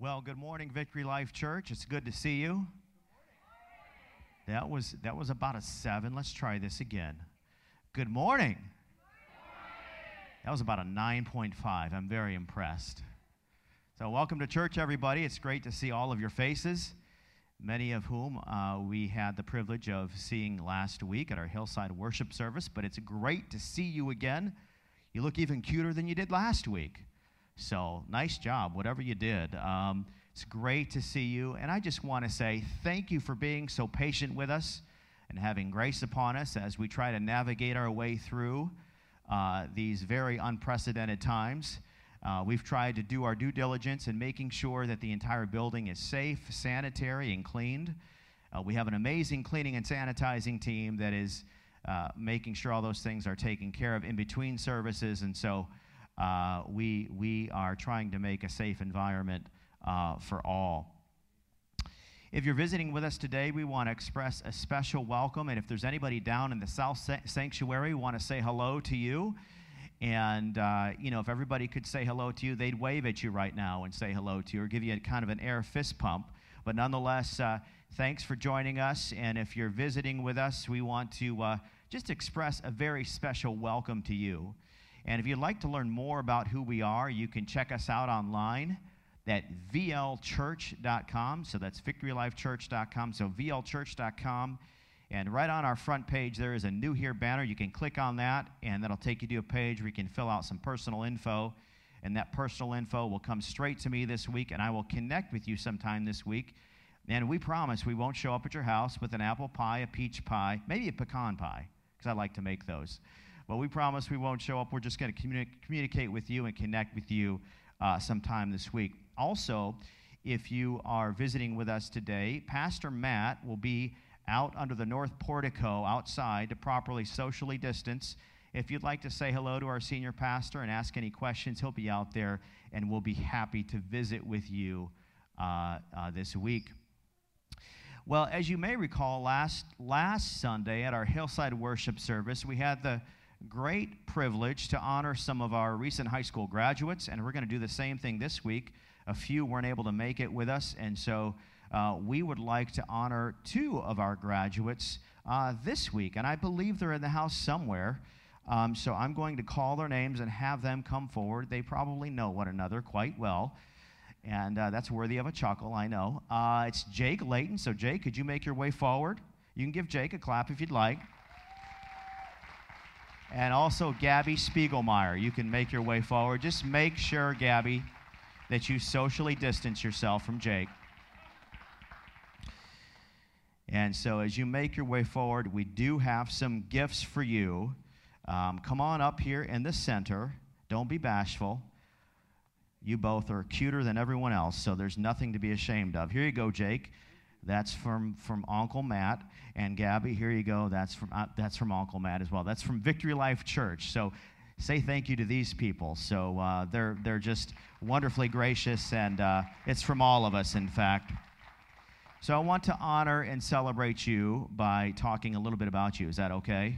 Well, good morning, Victory Life Church. It's good to see you. That was that was about a seven. Let's try this again. Good morning. That was about a 9.5. I'm very impressed. So, welcome to church, everybody. It's great to see all of your faces, many of whom uh, we had the privilege of seeing last week at our Hillside worship service. But it's great to see you again. You look even cuter than you did last week. So, nice job, whatever you did. Um, it's great to see you. And I just want to say thank you for being so patient with us and having grace upon us as we try to navigate our way through uh, these very unprecedented times. Uh, we've tried to do our due diligence in making sure that the entire building is safe, sanitary, and cleaned. Uh, we have an amazing cleaning and sanitizing team that is uh, making sure all those things are taken care of in between services. And so, uh, we, we are trying to make a safe environment uh, for all. If you're visiting with us today, we want to express a special welcome. And if there's anybody down in the South Sanctuary, we want to say hello to you. And, uh, you know, if everybody could say hello to you, they'd wave at you right now and say hello to you or give you a kind of an air fist pump. But nonetheless, uh, thanks for joining us. And if you're visiting with us, we want to uh, just express a very special welcome to you. And if you'd like to learn more about who we are, you can check us out online at vlchurch.com. So that's victorylifechurch.com. So vlchurch.com. And right on our front page, there is a new here banner. You can click on that, and that'll take you to a page where you can fill out some personal info. And that personal info will come straight to me this week, and I will connect with you sometime this week. And we promise we won't show up at your house with an apple pie, a peach pie, maybe a pecan pie, because I like to make those. Well, we promise we won't show up. We're just going to communi- communicate with you and connect with you uh, sometime this week. Also, if you are visiting with us today, Pastor Matt will be out under the north portico outside to properly socially distance. If you'd like to say hello to our senior pastor and ask any questions, he'll be out there and we'll be happy to visit with you uh, uh, this week. Well, as you may recall, last, last Sunday at our Hillside worship service, we had the great privilege to honor some of our recent high school graduates, and we're going to do the same thing this week. A few weren't able to make it with us, and so uh, we would like to honor two of our graduates uh, this week, and I believe they're in the house somewhere. Um, so I'm going to call their names and have them come forward. They probably know one another quite well, and uh, that's worthy of a chuckle, I know. Uh, it's Jake Layton. So, Jake, could you make your way forward? You can give Jake a clap if you'd like and also Gabby Spiegelmeyer. You can make your way forward. Just make sure, Gabby, that you socially distance yourself from Jake. And so, as you make your way forward, we do have some gifts for you. Um, come on up here in the center. Don't be bashful. You both are cuter than everyone else, so there's nothing to be ashamed of. Here you go, Jake. That's from, from Uncle Matt. And Gabby, here you go. That's from, uh, that's from Uncle Matt as well. That's from Victory Life Church. So say thank you to these people. So uh, they're, they're just wonderfully gracious, and uh, it's from all of us, in fact. So I want to honor and celebrate you by talking a little bit about you. Is that okay?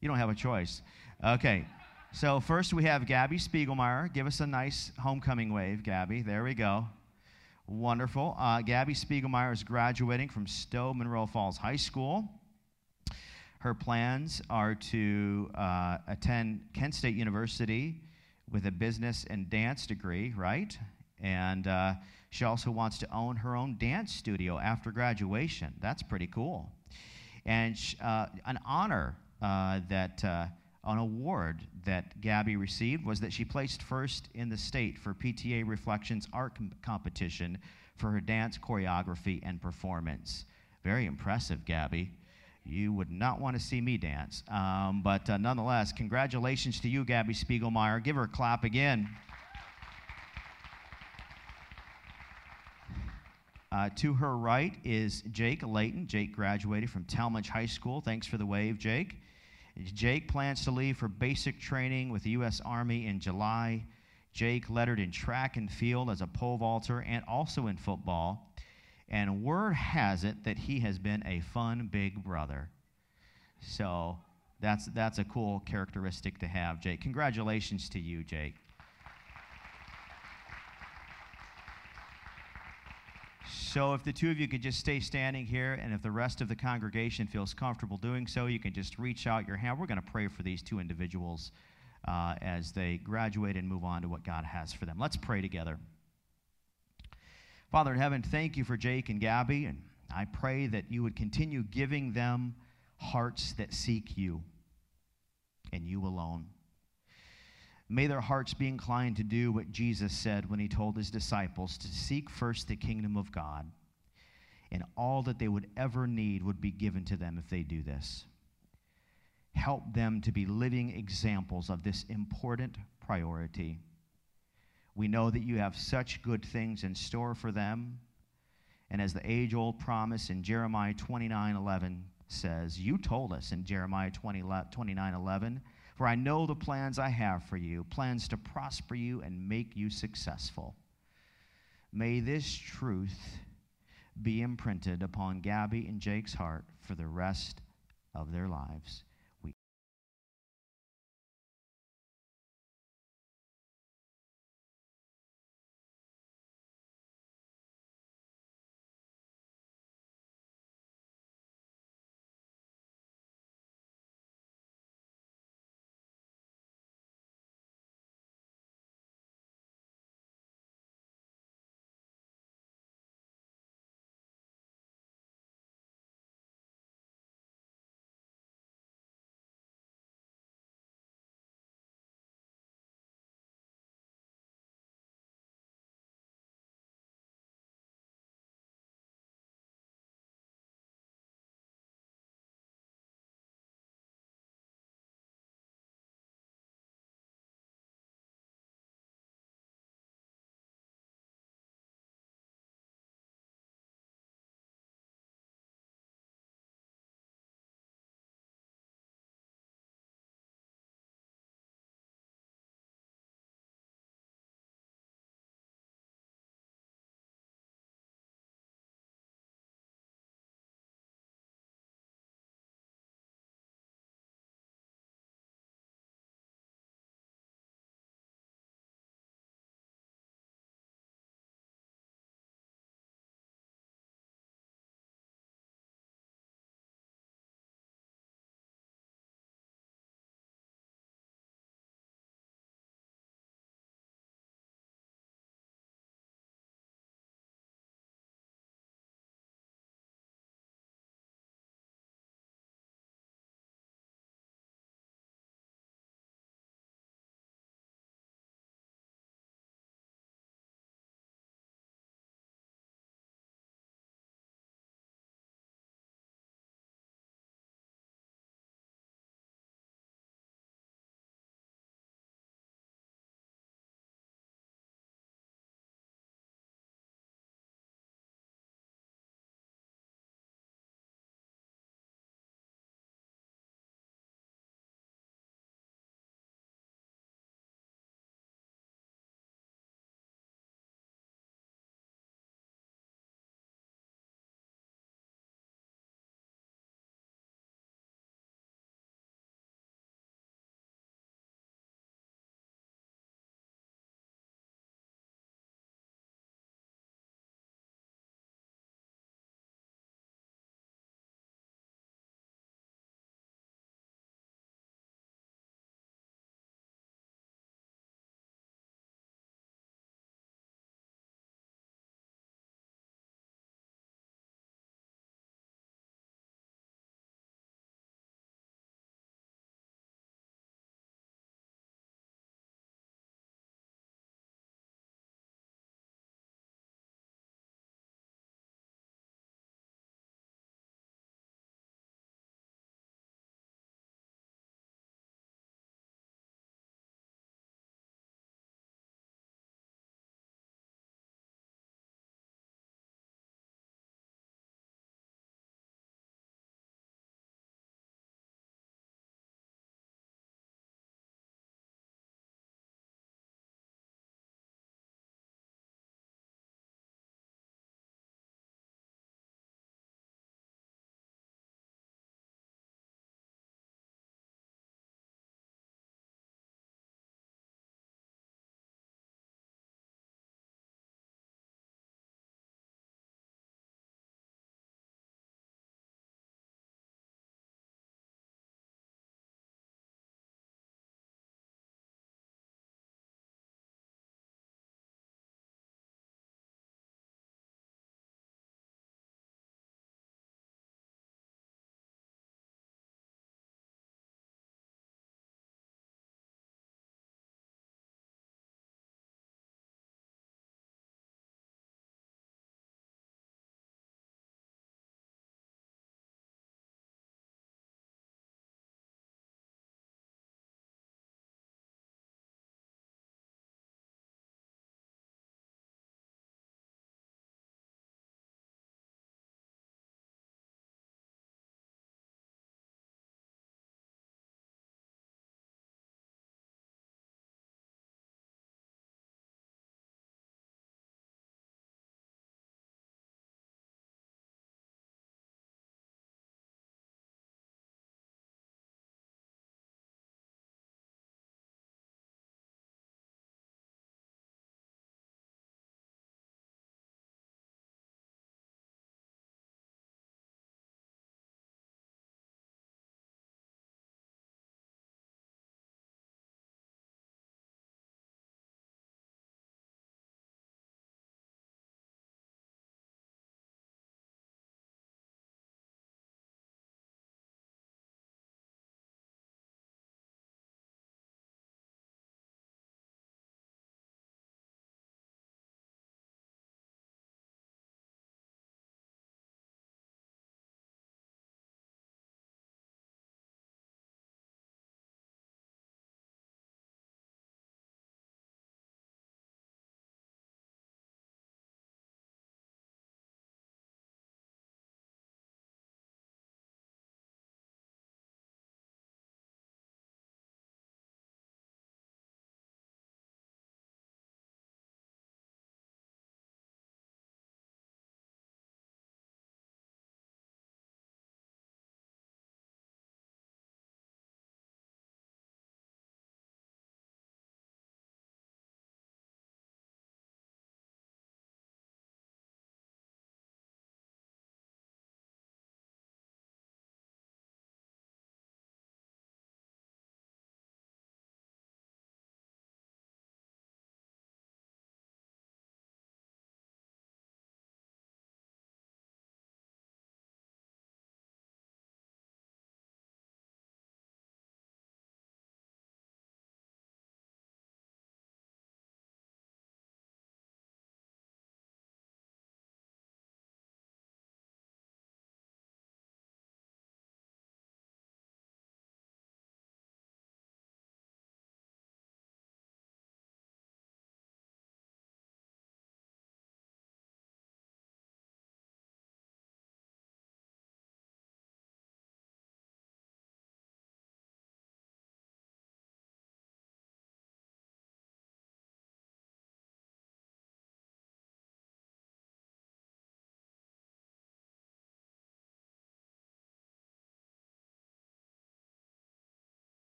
You don't have a choice. Okay. So first we have Gabby Spiegelmeyer. Give us a nice homecoming wave, Gabby. There we go. Wonderful. Uh, Gabby Spiegelmeyer is graduating from Stow Munroe Falls High School. Her plans are to uh, attend Kent State University with a business and dance degree, right? And uh, she also wants to own her own dance studio after graduation. That's pretty cool. And uh, an honor uh, that uh, an award that Gabby received was that she placed first in the state for PTA Reflections Art com- Competition for her dance choreography and performance. Very impressive, Gabby. You would not want to see me dance. Um, but uh, nonetheless, congratulations to you, Gabby Spiegelmeyer. Give her a clap again. Uh, to her right is Jake Layton. Jake graduated from Tallmadge High School. Thanks for the wave, Jake. Jake plans to leave for basic training with the U.S. Army in July. Jake lettered in track and field as a pole vaulter and also in football. And word has it that he has been a fun big brother. So that's, that's a cool characteristic to have, Jake. Congratulations to you, Jake. So, if the two of you could just stay standing here, and if the rest of the congregation feels comfortable doing so, you can just reach out your hand. We're going to pray for these two individuals uh, as they graduate and move on to what God has for them. Let's pray together. Father in heaven, thank you for Jake and Gabby, and I pray that you would continue giving them hearts that seek you and you alone. May their hearts be inclined to do what Jesus said when he told his disciples to seek first the kingdom of God, and all that they would ever need would be given to them if they do this. Help them to be living examples of this important priority. We know that you have such good things in store for them. And as the age old promise in Jeremiah 29 11 says, You told us in Jeremiah 20, 29 11 for I know the plans I have for you plans to prosper you and make you successful. May this truth be imprinted upon Gabby and Jake's heart for the rest of their lives.